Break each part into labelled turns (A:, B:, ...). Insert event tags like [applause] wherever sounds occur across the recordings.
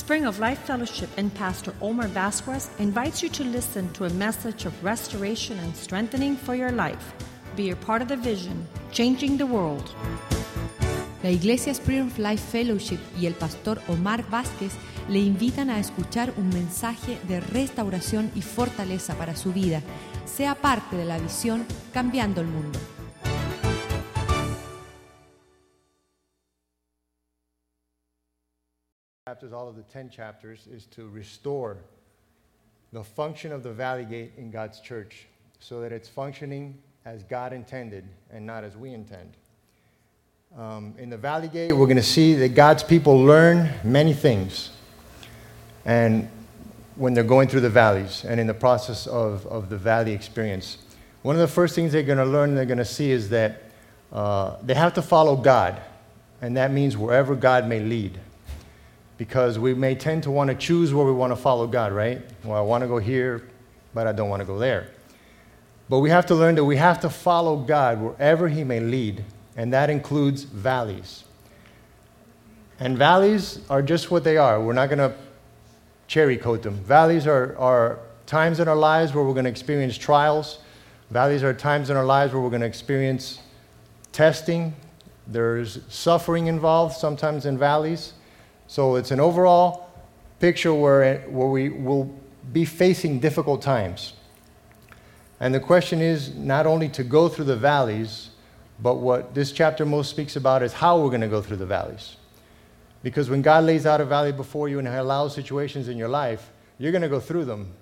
A: Spring of Life Fellowship and Pastor Omar Vasquez invites you to listen to a message of restoration and strengthening for your life. Be a part of the vision, changing the world.
B: La Iglesia Spring of Life Fellowship y el pastor Omar Vázquez le invitan a escuchar un mensaje de restauración y fortaleza para su vida. Sea parte de la visión Cambiando el Mundo.
C: Chapters, all of the 10 chapters, is to restore the function of the Valley Gate in God's church so that it's functioning as God intended and not as we intend. Um, in the Valley Gate, we're going to see that God's people learn many things. And when they're going through the valleys and in the process of, of the valley experience, one of the first things they're going to learn, and they're going to see is that uh, they have to follow God. And that means wherever God may lead because we may tend to want to choose where we want to follow God, right? Well, I want to go here, but I don't want to go there. But we have to learn that we have to follow God wherever He may lead, and that includes valleys. And valleys are just what they are. We're not going to cherry coat them. Valleys are, are times in our lives where we're going to experience trials. Valleys are times in our lives where we're going to experience testing. There's suffering involved sometimes in valleys. So it's an overall picture where, where we will be facing difficult times. And the question is not only to go through the valleys, but what this chapter most speaks about is how we're going to go through the valleys. Because when God lays out a valley before you and allows situations in your life, you're going to go through them.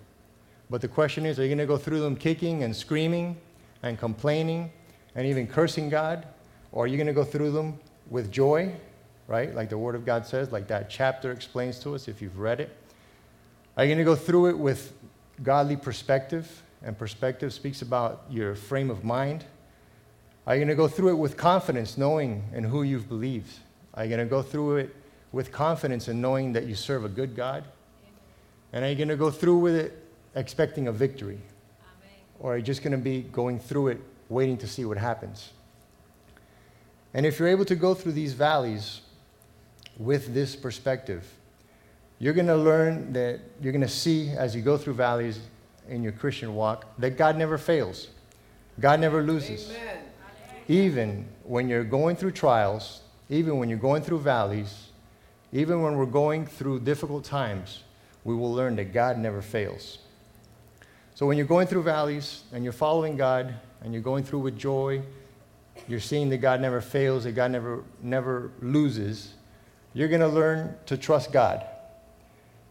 C: But the question is, are you going to go through them kicking and screaming and complaining and even cursing God? Or are you going to go through them with joy right? Like the Word of God says, like that chapter explains to us if you've read it. Are you going to go through it with godly perspective? And perspective speaks about your frame of mind. Are you going to go through it with confidence, knowing in who you've believed? Are you going to go through it with confidence and knowing that you serve a good God? And are you going to go through with it expecting a victory? Amen. Or are you just going to be going through it waiting to see what happens? And if you're able to go through these valleys with this perspective, you're going to learn that you're going to see as you go through valleys in your Christian walk that God never fails. God never loses. Amen. Even when you're going through trials, even when you're going through valleys, even when we're going through difficult times, we will learn that God never fails. So when you're going through valleys and you're following God and you're going through with joy, you're seeing that God never fails, that God never, never loses, you're going to learn to trust God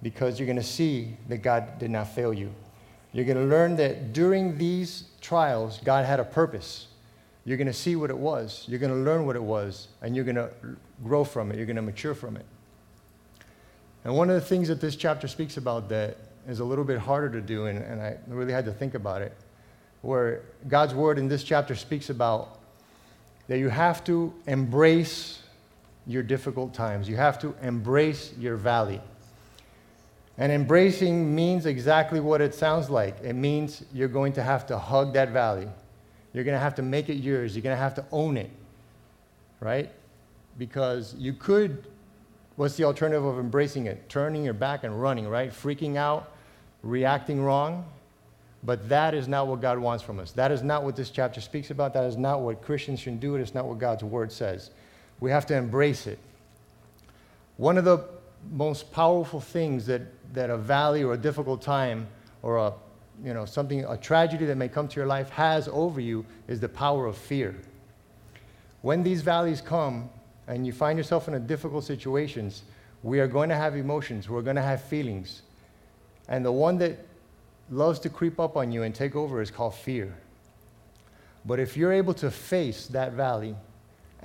C: because you're going to see that God did not fail you. You're going to learn that during these trials, God had a purpose. You're going to see what it was. You're going to learn what it was, and you're going to grow from it. You're going to mature from it. And one of the things that this chapter speaks about that is a little bit harder to do, and, and I really had to think about it, where God's word in this chapter speaks about that you have to embrace your difficult times. You have to embrace your valley. And embracing means exactly what it sounds like it means you're going to have to hug that valley. You're going to have to make it yours. You're going to have to own it, right? Because you could, what's the alternative of embracing it? Turning your back and running, right? Freaking out, reacting wrong. But that is not what God wants from us. That is not what this chapter speaks about. That is not what Christians should do. It is not what God's word says. We have to embrace it. One of the most powerful things that, that a valley or a difficult time or a, you know, something, a tragedy that may come to your life has over you is the power of fear. When these valleys come and you find yourself in a difficult situations, we are going to have emotions, we're going to have feelings. And the one that loves to creep up on you and take over is called fear. But if you're able to face that valley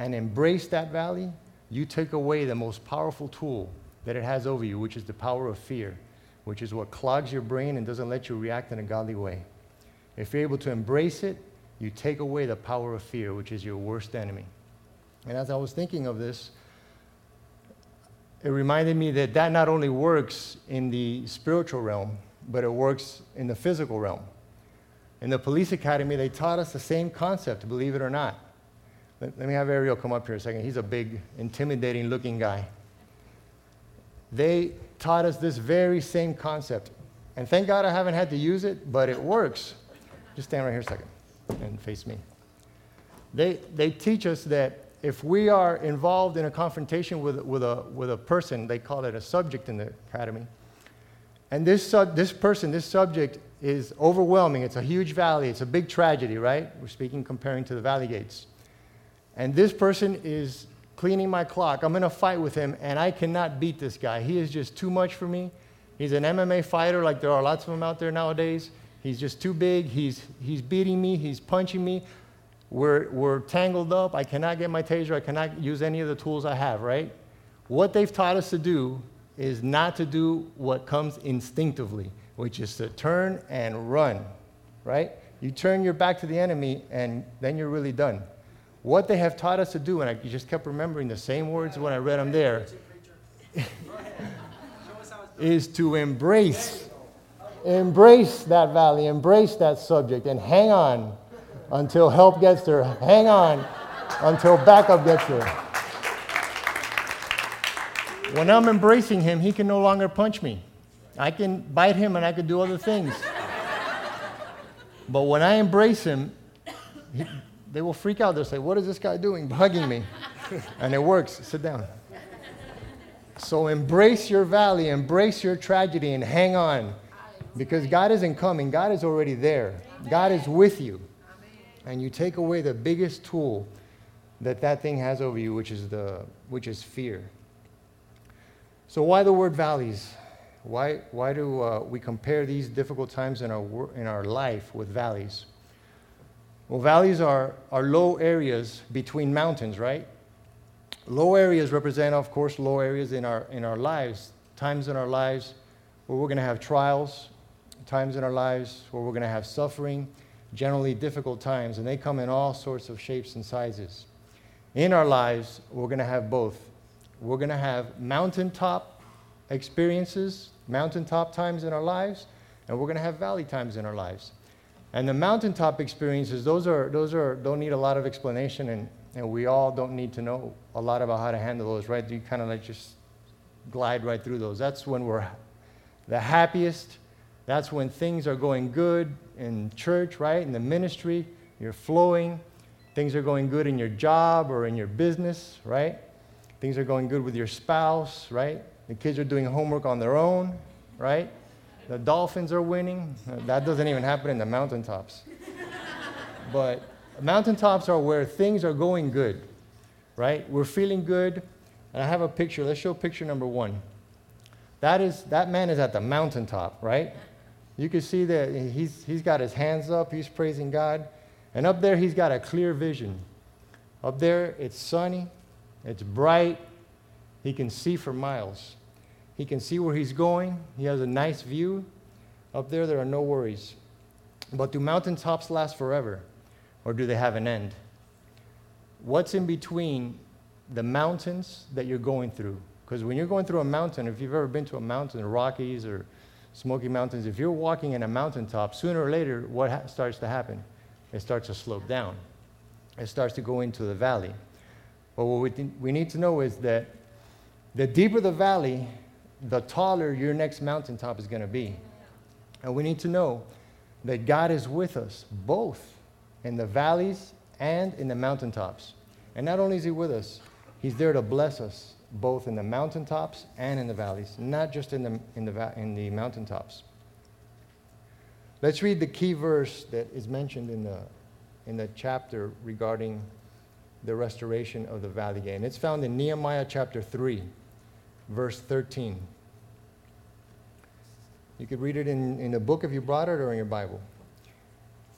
C: and embrace that valley, you take away the most powerful tool that it has over you, which is the power of fear, which is what clogs your brain and doesn't let you react in a godly way. If you're able to embrace it, you take away the power of fear, which is your worst enemy. And as I was thinking of this, it reminded me that that not only works in the spiritual realm, but it works in the physical realm. In the police academy, they taught us the same concept, believe it or not. Let, let me have Ariel come up here a second. He's a big, intimidating looking guy. they taught us this very same concept. And thank God I haven't had to use it, but it works. Just stand right here a second and face me. They, they teach us that if we are involved in a confrontation with, with, a, with a person, they call it a subject in the academy, and this, sub, this person, this subject, is overwhelming. It's a huge valley. It's a big tragedy, right? We're speaking comparing to the valley gates. And this person is cleaning my clock. I'm in a fight with him, and I cannot beat this guy. He is just too much for me. He's an MMA fighter, like there are lots of them out there nowadays. He's just too big. He's, he's beating me. He's punching me. We're, we're tangled up. I cannot get my taser. I cannot use any of the tools I have, right? What they've taught us to do is not to do what comes instinctively, which is to turn and run, right? You turn your back to the enemy, and then you're really done. What they have taught us to do, and I just kept remembering the same words when I read them there, [laughs] is to embrace, embrace that valley, embrace that subject, and hang on until help gets there. Hang on until backup gets there. When I'm embracing him, he can no longer punch me. I can bite him and I can do other things. but when I embrace him, they will freak out. They'll say, What is this guy doing? Hugging me. [laughs] and it works. Sit down. So embrace your valley, embrace your tragedy, and hang on. Because God isn't coming, God is already there. God is with you. And you take away the biggest tool that that thing has over you, which is, the, which is fear. So, why the word valleys? Why, why do uh, we compare these difficult times in our, in our life with valleys? Well, valleys are, are low areas between mountains, right? Low areas represent, of course, low areas in our, in our lives, times in our lives where we're going to have trials, times in our lives where we're going to have suffering, generally difficult times, and they come in all sorts of shapes and sizes. In our lives, we're going to have both we're going to have mountaintop experiences, mountaintop times in our lives, and we're going to have valley times in our lives. And the mountaintop experiences, those, are, those are, don't need a lot of explanation, and, and we all don't need to know a lot about how to handle those, right? You kind of like just glide right through those. That's when we're the happiest. That's when things are going good in church, right? In the ministry, you're flowing. Things are going good in your job or in your business, right? Things are going good with your spouse, right? The kids are doing homework on their own, right? The dolphins are winning. That doesn't even happen in the mountaintops. but mountaintops are where things are going good, right? We're feeling good. And I have a picture. Let's show picture number one. That is that man is at the mountaintop, right? You can see that he's, he's got his hands up, he's praising God. And up there, he's got a clear vision. Up there, it's sunny, it's bright. He can see for miles. He can see where he's going. He has a nice view. Up there, there are no worries. But do mountaintops last forever? Or do they have an end? What's in between the mountains that you're going through? Because when you're going through a mountain, if you've ever been to a mountain, the Rockies or Smoky Mountains, if you're walking in a mountaintop, sooner or later, what ha- starts to happen? It starts to slope down. It starts to go into the valley. But what we, th- we need to know is that the deeper the valley, the taller your next mountaintop is going to be. And we need to know that God is with us both in the valleys and in the mountaintops. And not only is He with us, He's there to bless us both in the mountaintops and in the valleys, not just in the, in the, in the mountaintops. Let's read the key verse that is mentioned in the, in the chapter regarding the restoration of the valley. And it's found in Nehemiah chapter 3, verse 13. You could read it in, in the book if you brought it or in your Bible.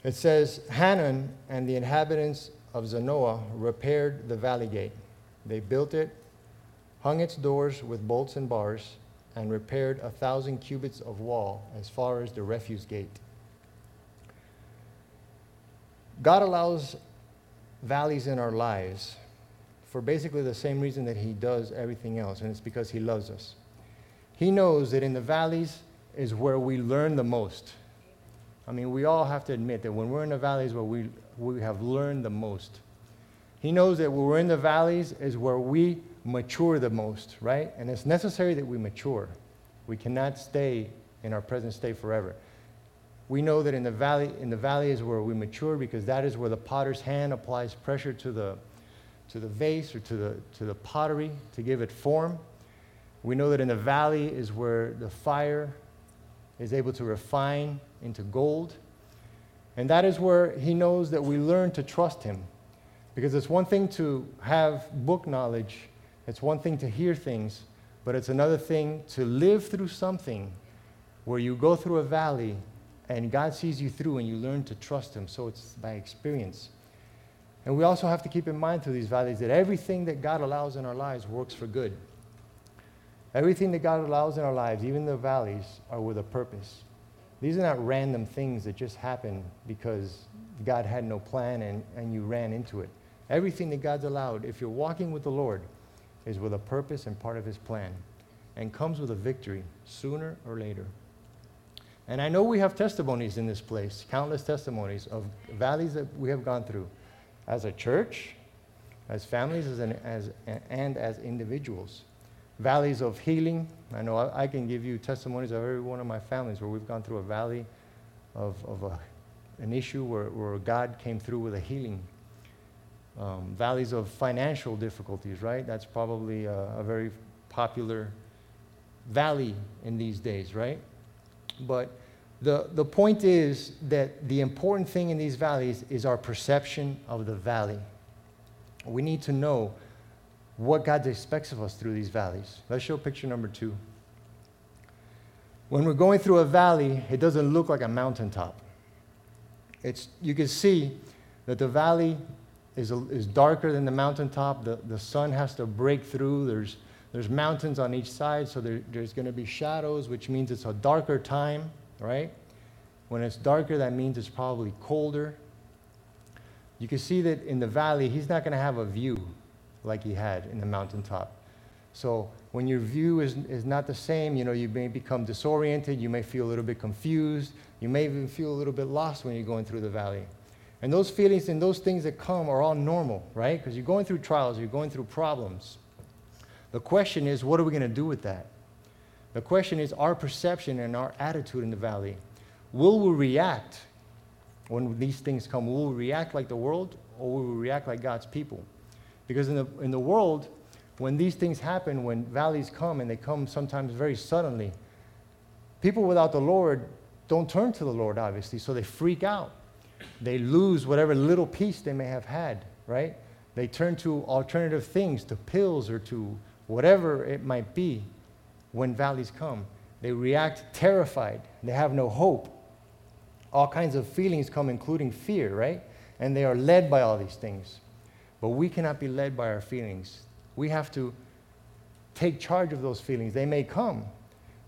C: It says, Hanan and the inhabitants of Zanoah repaired the valley gate. They built it, hung its doors with bolts and bars, and repaired a thousand cubits of wall as far as the refuse gate. God allows valleys in our lives for basically the same reason that He does everything else, and it's because He loves us. He knows that in the valleys is where we learn the most. I mean, we all have to admit that when we're in the valleys where we, we have learned the most. He knows that when we're in the valleys is where we mature the most, right? And it's necessary that we mature. We cannot stay in our present state forever. We know that in the valley, in the valley is where we mature because that is where the potter's hand applies pressure to the, to the vase or to the, to the pottery to give it form. We know that in the valley is where the fire is able to refine into gold. And that is where he knows that we learn to trust him. Because it's one thing to have book knowledge, it's one thing to hear things, but it's another thing to live through something where you go through a valley and God sees you through and you learn to trust him. So it's by experience. And we also have to keep in mind through these valleys that everything that God allows in our lives works for good. Everything that God allows in our lives, even the valleys, are with a purpose. These are not random things that just happen because God had no plan and, and you ran into it. Everything that God's allowed, if you're walking with the Lord, is with a purpose and part of His plan and comes with a victory sooner or later. And I know we have testimonies in this place, countless testimonies of valleys that we have gone through as a church, as families, as an, as, and as individuals. Valleys of healing. I know I, I, can give you testimonies of every one of my families where we've gone through a valley of, of a, an issue where, where God came through with a healing. Um, valleys of financial difficulties, right? That's probably a, a very popular valley in these days, right? But the, the point is that the important thing in these valleys is our perception of the valley. We need to know what God expects of us through these valleys. Let's show picture number two. When we're going through a valley, it doesn't look like a mountaintop. It's, you can see that the valley is, a, is darker than the mountaintop. The, the sun has to break through. There's, there's mountains on each side, so there, there's going to be shadows, which means it's a darker time, right? When it's darker, that means it's probably colder. You can see that in the valley, he's not going to have a view like he had in the mountaintop. So when your view is, is not the same, you know, you may become disoriented, you may feel a little bit confused, you may even feel a little bit lost when you're going through the valley. And those feelings and those things that come are all normal, right? Because you're going through trials, you're going through problems. The question is, what are we going to do with that? The question is our perception and our attitude in the valley. Will we react when these things come? Will we react like the world or will we react like God's people? Because in the, in the world, when these things happen, when valleys come, and they come sometimes very suddenly, people without the Lord don't turn to the Lord, obviously, so they freak out. They lose whatever little peace they may have had, right? They turn to alternative things, to pills or to whatever it might be when valleys come. They react terrified. They have no hope. All kinds of feelings come, including fear, right? And they are led by all these things. But we cannot be led by our feelings. We have to take charge of those feelings. They may come,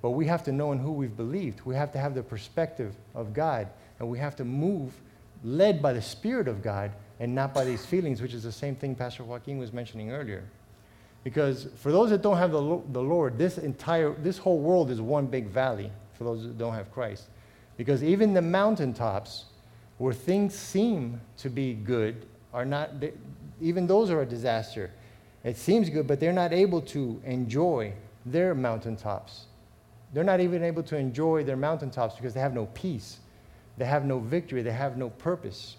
C: but we have to know in who we've believed. We have to have the perspective of God, and we have to move led by the Spirit of God and not by these feelings, which is the same thing Pastor Joaquin was mentioning earlier. Because for those that don't have the, the Lord, this entire, this whole world is one big valley for those that don't have Christ. Because even the mountaintops, where things seem to be good, are not, even those are a disaster. It seems good, but they're not able to enjoy their mountaintops. They're not even able to enjoy their mountaintops because they have no peace. They have no victory. They have no purpose.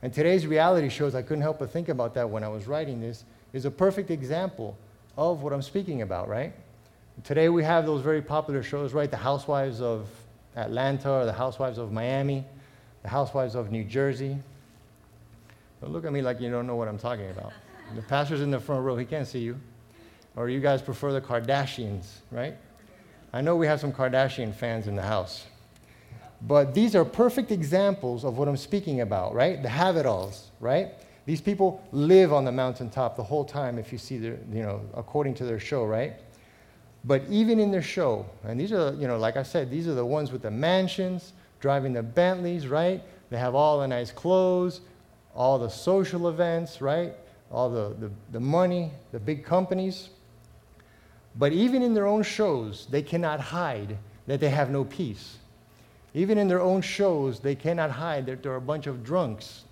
C: And today's reality shows, I couldn't help but think about that when I was writing this, is a perfect example of what I'm speaking about, right? Today we have those very popular shows, right? The Housewives of Atlanta or the Housewives of Miami, the Housewives of New Jersey. Don't look at me like you don't know what I'm talking about. The pastor's in the front row, he can't see you. Or you guys prefer the Kardashians, right? I know we have some Kardashian fans in the house. But these are perfect examples of what I'm speaking about, right? The have it alls, right? These people live on the mountaintop the whole time, if you see their, you know, according to their show, right? But even in their show, and these are, you know, like I said, these are the ones with the mansions, driving the Bentleys, right? They have all the nice clothes, all the social events, right? All the, the, the money, the big companies. But even in their own shows, they cannot hide that they have no peace. Even in their own shows, they cannot hide that they're a bunch of drunks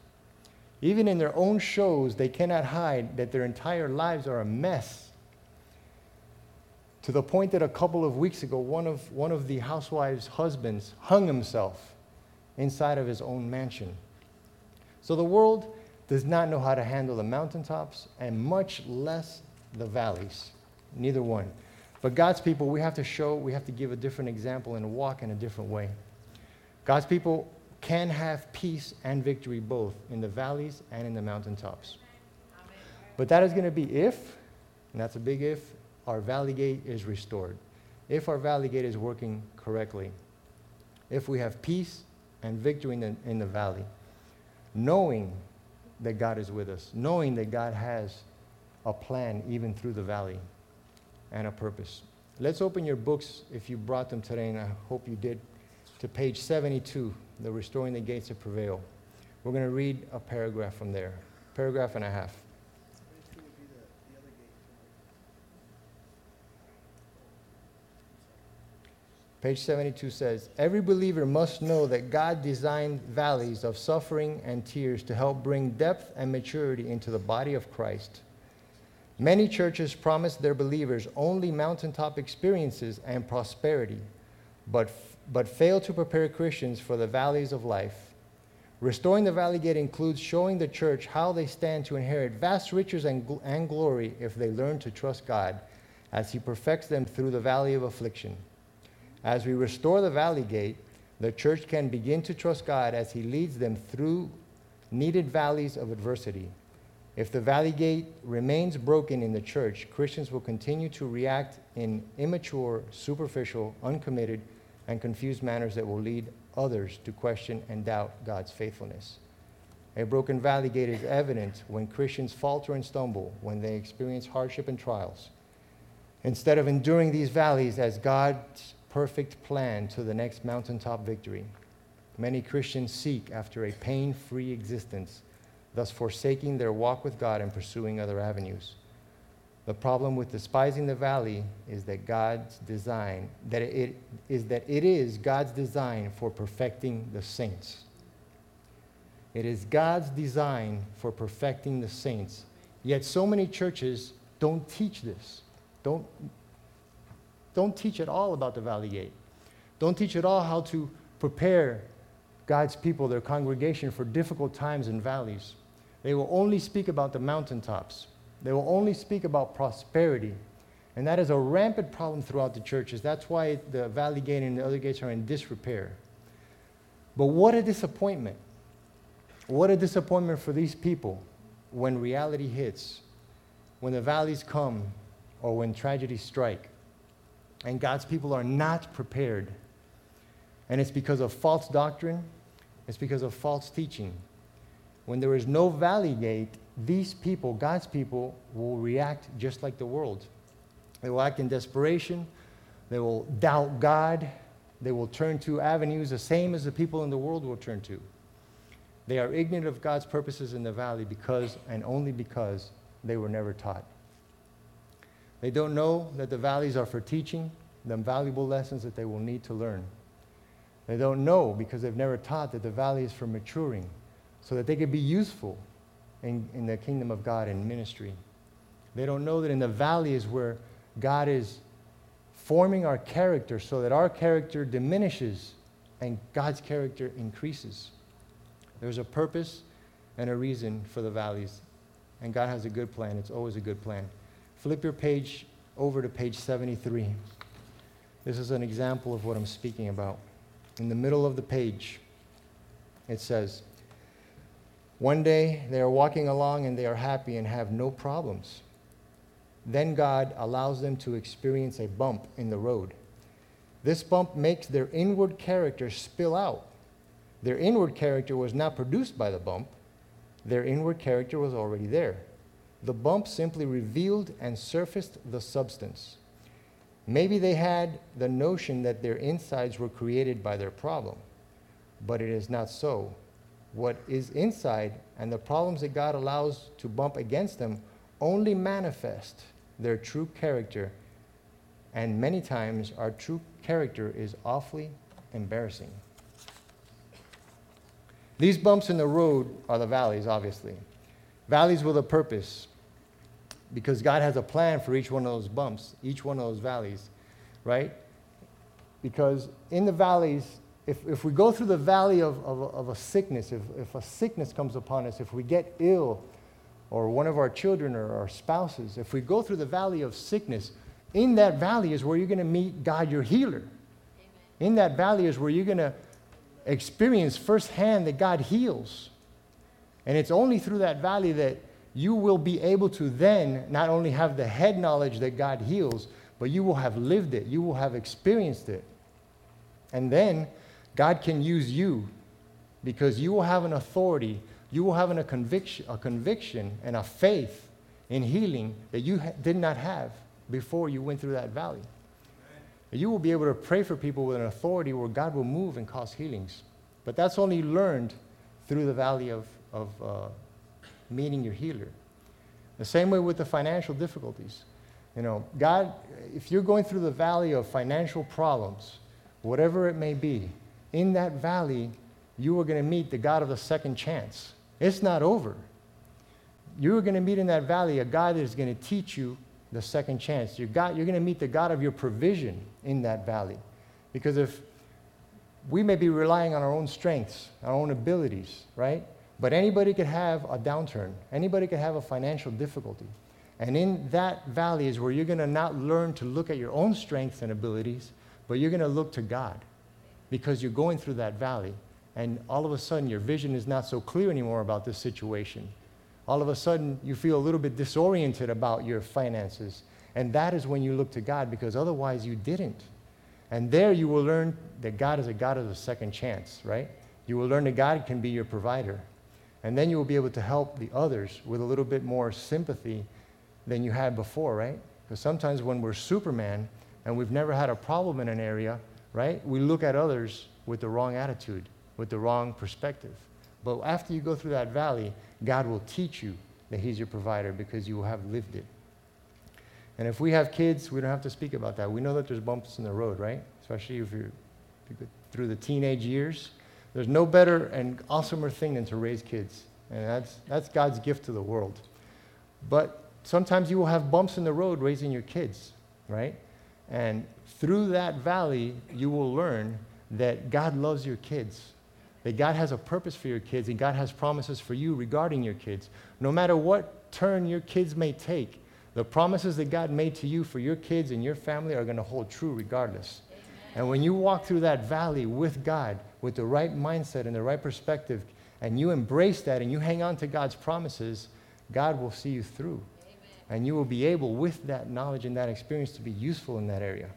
C: Even in their own shows, they cannot hide that their entire lives are a mess. To the point that a couple of weeks ago, one of, one of the housewife's husbands hung himself inside of his own mansion. So the world does not know how to handle the mountaintops and much less the valleys. Neither one. But God's people, we have to show, we have to give a different example and walk in a different way. God's people can have peace and victory both in the valleys and in the mountaintops. But that is going to be if, and that's a big if, our valley gate is restored. If our valley gate is working correctly. If we have peace and victory in the, in the valley. Knowing that God is with us. Knowing that God has a plan even through the valley and a purpose. Let's open your books if you brought them today, and I hope you did, to page 72, the Restoring the Gates of Prevail. We're going to read a paragraph from there, paragraph and a half. Page 72 says Every believer must know that God designed valleys of suffering and tears to help bring depth and maturity into the body of Christ. Many churches promise their believers only mountaintop experiences and prosperity, but, but fail to prepare Christians for the valleys of life. Restoring the Valley Gate includes showing the church how they stand to inherit vast riches and, gl- and glory if they learn to trust God as He perfects them through the valley of affliction. As we restore the Valley Gate, the church can begin to trust God as He leads them through needed valleys of adversity. If the valley gate remains broken in the church, Christians will continue to react in immature, superficial, uncommitted, and confused manners that will lead others to question and doubt God's faithfulness. A broken valley gate is evident when Christians falter and stumble, when they experience hardship and trials. Instead of enduring these valleys as God's perfect plan to the next mountaintop victory, many Christians seek after a pain free existence thus forsaking their walk with God and pursuing other avenues. The problem with despising the valley is that God's design, that it is that it is God's design for perfecting the saints. It is God's design for perfecting the saints. Yet so many churches don't teach this. Don't, don't teach at all about the valley gate. Don't teach at all how to prepare God's people, their congregation, for difficult times and valleys. They will only speak about the mountaintops. They will only speak about prosperity. And that is a rampant problem throughout the churches. That's why the Valley Gate and the other gates are in disrepair. But what a disappointment. What a disappointment for these people when reality hits, when the valleys come, or when tragedies strike. And God's people are not prepared. And it's because of false doctrine, it's because of false teaching when there is no valley gate, these people, God's people, will react just like the world. They will act in desperation. They will doubt God. They will turn to avenues the same as the people in the world will turn to. They are ignorant of God's purposes in the valley because and only because they were never taught. They don't know that the valleys are for teaching them valuable lessons that they will need to learn. They don't know because they've never taught that the valley is for maturing so that they could be useful in, in the kingdom of God and ministry. They don't know that in the valley is where God is forming our character so that our character diminishes and God's character increases. There's a purpose and a reason for the valleys, and God has a good plan. It's always a good plan. Flip your page over to page 73. This is an example of what I'm speaking about. In the middle of the page, it says, one day they are walking along and they are happy and have no problems. Then God allows them to experience a bump in the road. This bump makes their inward character spill out. Their inward character was not produced by the bump, their inward character was already there. The bump simply revealed and surfaced the substance. Maybe they had the notion that their insides were created by their problem, but it is not so what is inside and the problems that God allows to bump against them only manifest their true character. And many times, our true character is awfully embarrassing. These bumps in the road are the valleys, obviously. Valleys with a purpose. Because God has a plan for each one of those bumps, each one of those valleys, right? Because in the valleys, if, if we go through the valley of, of, of a sickness, if, if a sickness comes upon us, if we get ill, or one of our children or our spouses, if we go through the valley of sickness, in that valley is where you're going to meet God, your healer. Amen. In that valley is where you're going to experience firsthand that God heals. And it's only through that valley that you will be able to then not only have the head knowledge that God heals, but you will have lived it, you will have experienced it. And then God can use you because you will have an authority, you will have an, a, conviction, a conviction and a faith in healing that you ha- did not have before you went through that valley. You will be able to pray for people with an authority where God will move and cause healings. But that's only learned through the valley of, of uh, meeting your healer. The same way with the financial difficulties. You know, God, if you're going through the valley of financial problems, whatever it may be, in that valley, you are going to meet the God of the second chance. It's not over. You are going to meet in that valley a God that is going to teach you the second chance. You're, God, you're going to meet the God of your provision in that valley. Because if we may be relying on our own strengths, our own abilities, right? But anybody could have a downturn, anybody could have a financial difficulty. And in that valley is where you're going to not learn to look at your own strengths and abilities, but you're going to look to God because you're going through that valley. And all of a sudden, your vision is not so clear anymore about this situation all of a sudden you feel a little bit disoriented about your finances. And that is when you look to God because otherwise you didn't. And there you will learn that God is a God of a second chance, right? You will learn that God can be your provider. And then you will be able to help the others with a little bit more sympathy than you had before, right? Because sometimes when we're Superman and we've never had a problem in an area, right, we look at others with the wrong attitude, with the wrong perspective. But after you go through that valley, God will teach you that He's your provider because you will have lived it. And if we have kids, we don't have to speak about that. We know that there's bumps in the road, right? Especially if you're, through the teenage years. There's no better and awesomer thing than to raise kids. And that's, that's God's gift to the world. But sometimes you will have bumps in the road raising your kids, right? And through that valley, you will learn that God loves your kids that God has a purpose for your kids and God has promises for you regarding your kids. No matter what turn your kids may take, the promises that God made to you for your kids and your family are going to hold true regardless. And when you walk through that valley with God, with the right mindset and the right perspective, and you embrace that and you hang on to God's promises, God will see you through. And you will be able, with that knowledge and that experience, to be useful in that area.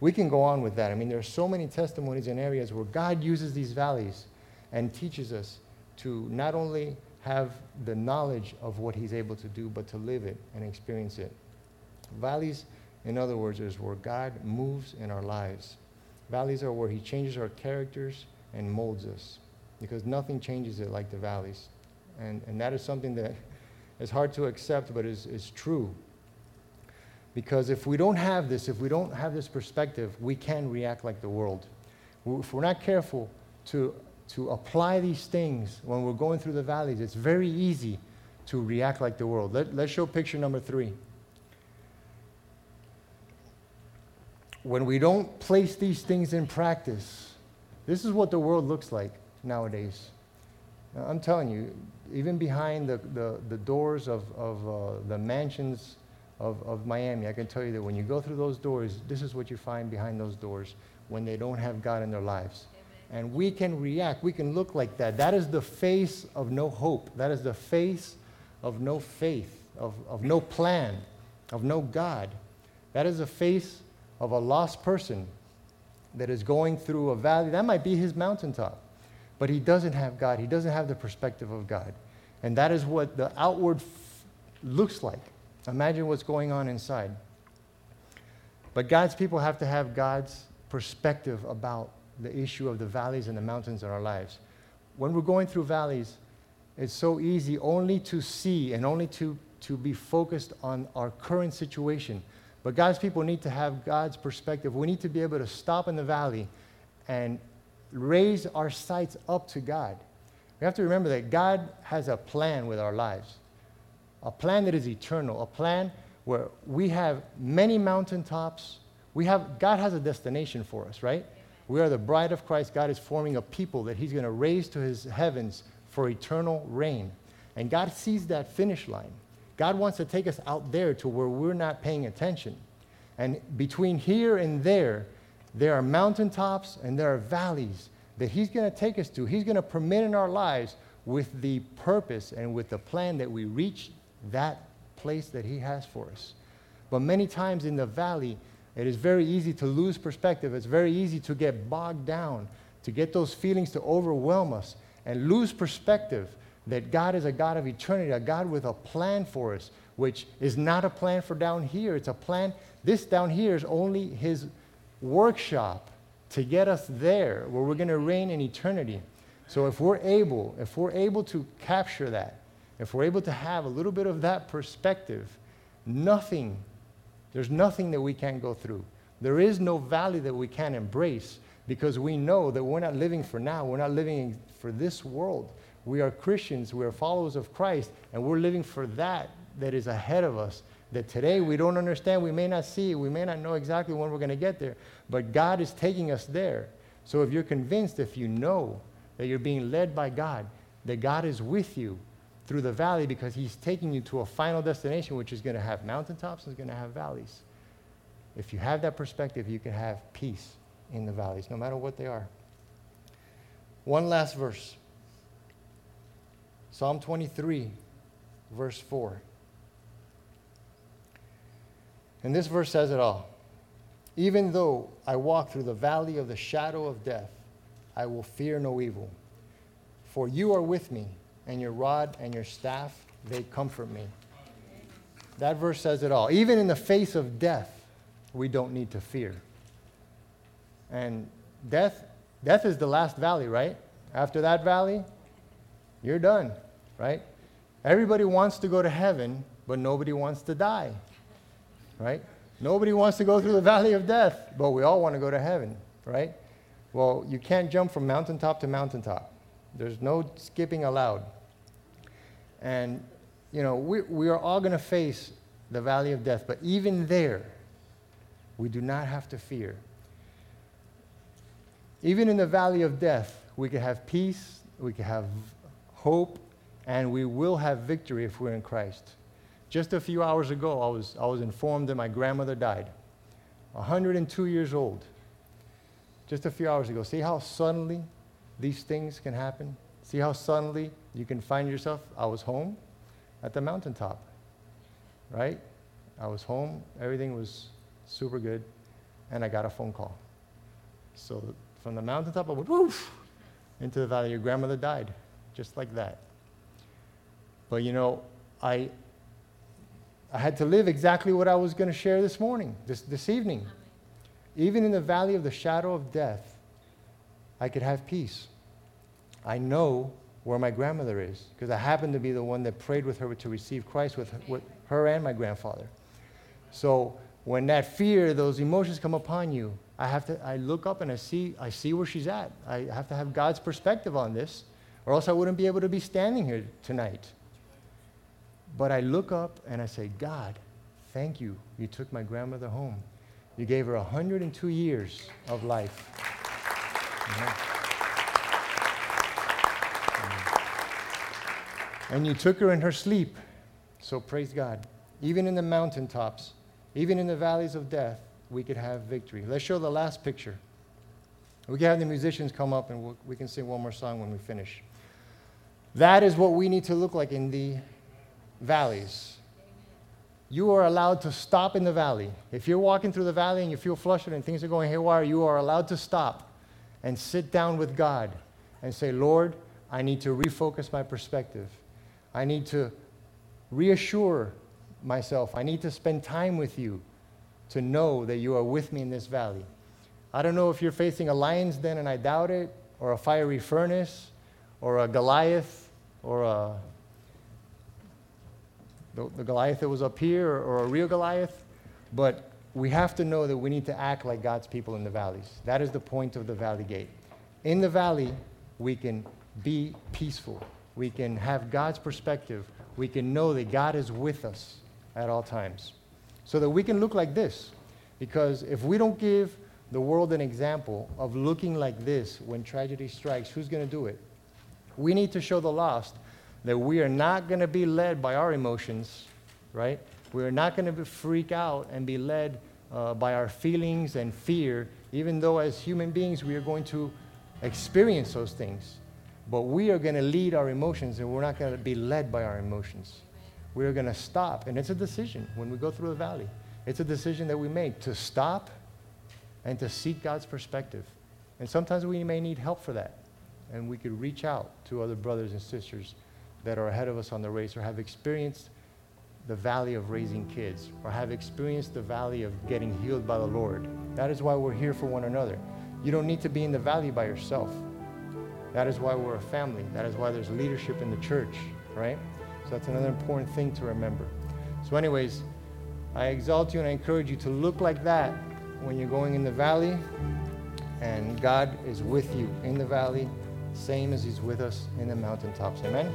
C: We can go on with that. I mean, there are so many testimonies in areas where God uses these valleys and teaches us to not only have the knowledge of what He's able to do, but to live it and experience it. Valleys, in other words, is where God moves in our lives. Valleys are where He changes our characters and molds us because nothing changes it like the valleys. And, and that is something that is hard to accept, but is, is true. Because if we don't have this, if we don't have this perspective, we can react like the world. If we're not careful to, to apply these things when we're going through the valleys, it's very easy to react like the world. Let, let's show picture number three. When we don't place these things in practice, this is what the world looks like nowadays. Now, I'm telling you, even behind the, the, the doors of, of uh, the mansions of, of Miami, I can tell you that when you go through those doors, this is what you find behind those doors when they don't have God in their lives. Amen. And we can react, we can look like that. That is the face of no hope. That is the face of no faith, of, of no plan, of no God. That is the face of a lost person that is going through a valley. That might be his mountaintop, but he doesn't have God. He doesn't have the perspective of God. And that is what the outward f- looks like. Imagine what's going on inside. But God's people have to have God's perspective about the issue of the valleys and the mountains in our lives. When we're going through valleys, it's so easy only to see and only to, to be focused on our current situation. But God's people need to have God's perspective. We need to be able to stop in the valley and raise our sights up to God. We have to remember that God has a plan with our lives, a plan that is eternal, a plan where we have many mountaintops. We have, God has a destination for us, right? We are the bride of Christ. God is forming a people that He's going to raise to His heavens for eternal reign. And God sees that finish line. God wants to take us out there to where we're not paying attention. And between here and there, there are mountaintops and there are valleys that He's going to take us to. He's going to permit in our lives with the purpose and with the plan that we reach that place that He has for us. But many times in the valley, it is very easy to lose perspective. It's very easy to get bogged down, to get those feelings to overwhelm us and lose perspective that God is a God of eternity, a God with a plan for us, which is not a plan for down here. It's a plan. This down here is only His workshop to get us there where we're going to reign in eternity. So if we're able, if we're able to capture that, if we're able to have a little bit of that perspective, nothing, there's nothing that we can't go through. There is no valley that we can't embrace because we know that we're not living for now. We're not living for this world. We are Christians, we are followers of Christ, and we're living for that that is ahead of us. That today we don't understand, we may not see, we may not know exactly when we're going to get there, but God is taking us there. So if you're convinced, if you know that you're being led by God, that God is with you through the valley because He's taking you to a final destination, which is going to have mountaintops and is going to have valleys. If you have that perspective, you can have peace in the valleys, no matter what they are. One last verse Psalm 23, verse 4. And this verse says it all. Even though I walk through the valley of the shadow of death, I will fear no evil. For you are with me, and your rod and your staff, they comfort me. That verse says it all. Even in the face of death, we don't need to fear. And death, death is the last valley, right? After that valley, you're done, right? Everybody wants to go to heaven, but nobody wants to die, right? Nobody wants to go through the [laughs] valley of death, but we all want to go to heaven, right? Well, you can't jump from mountaintop to mountaintop. There's no skipping allowed. And, you know, we, we are all going to face the valley of death, but even there, we do not have to fear. Even in the valley of death, we can have peace, we can have hope, and we will have victory if we're in Christ. Just a few hours ago, I was, I was informed that my grandmother died, 102 years old. Just a few hours ago. See how suddenly these things can happen? See how suddenly you can find yourself? I was home at the mountaintop, right? I was home, everything was super good, and I got a phone call. So from the mountaintop, I went woof into the valley. Your grandmother died just like that. But you know, I, I had to live exactly what I was going to share this morning, this, this evening. Even in the valley of the shadow of death, I could have peace. I know where my grandmother is because I happened to be the one that prayed with her to receive Christ with, with her and my grandfather. So when that fear, those emotions come upon you, I have to I look up and I see I see where she's at. I have to have God's perspective on this or else I wouldn't be able to be standing here tonight. But I look up and I say, God, thank you. You took my grandmother home. You gave her 102 years of life. Mm-hmm. And you took her in her sleep. So praise God. Even in the mountaintops, even in the valleys of death, we could have victory. Let's show the last picture. We can have the musicians come up and we'll, we can sing one more song when we finish. That is what we need to look like in the valleys. You are allowed to stop in the valley. If you're walking through the valley and you feel flustered and things are going haywire, you are allowed to stop and sit down with God and say, Lord, I need to refocus my perspective. I need to reassure myself. I need to spend time with you to know that you are with me in this valley. I don't know if you're facing a lion's den, and I doubt it, or a fiery furnace, or a Goliath, or a, the, the Goliath that was up here, or, or a real Goliath, but we have to know that we need to act like God's people in the valleys. That is the point of the valley gate. In the valley, we can be peaceful. We can have God's perspective. We can know that God is with us at all times. So that we can look like this. Because if we don't give the world an example of looking like this when tragedy strikes, who's going to do it? We need to show the lost that we are not going to be led by our emotions, right? We are not going to freak out and be led uh, by our feelings and fear, even though as human beings we are going to experience those things. But we are going to lead our emotions and we're not going to be led by our emotions. We're going to stop. And it's a decision when we go through the valley. It's a decision that we make to stop and to seek God's perspective. And sometimes we may need help for that. And we could reach out to other brothers and sisters that are ahead of us on the race or have experienced the valley of raising kids or have experienced the valley of getting healed by the Lord. That is why we're here for one another. You don't need to be in the valley by yourself. That is why we're a family. That is why there's leadership in the church, right? So that's another important thing to remember. So, anyways, I exalt you and I encourage you to look like that when you're going in the valley. And God is with you in the valley, same as He's with us in the mountaintops. Amen?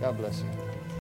C: God bless you.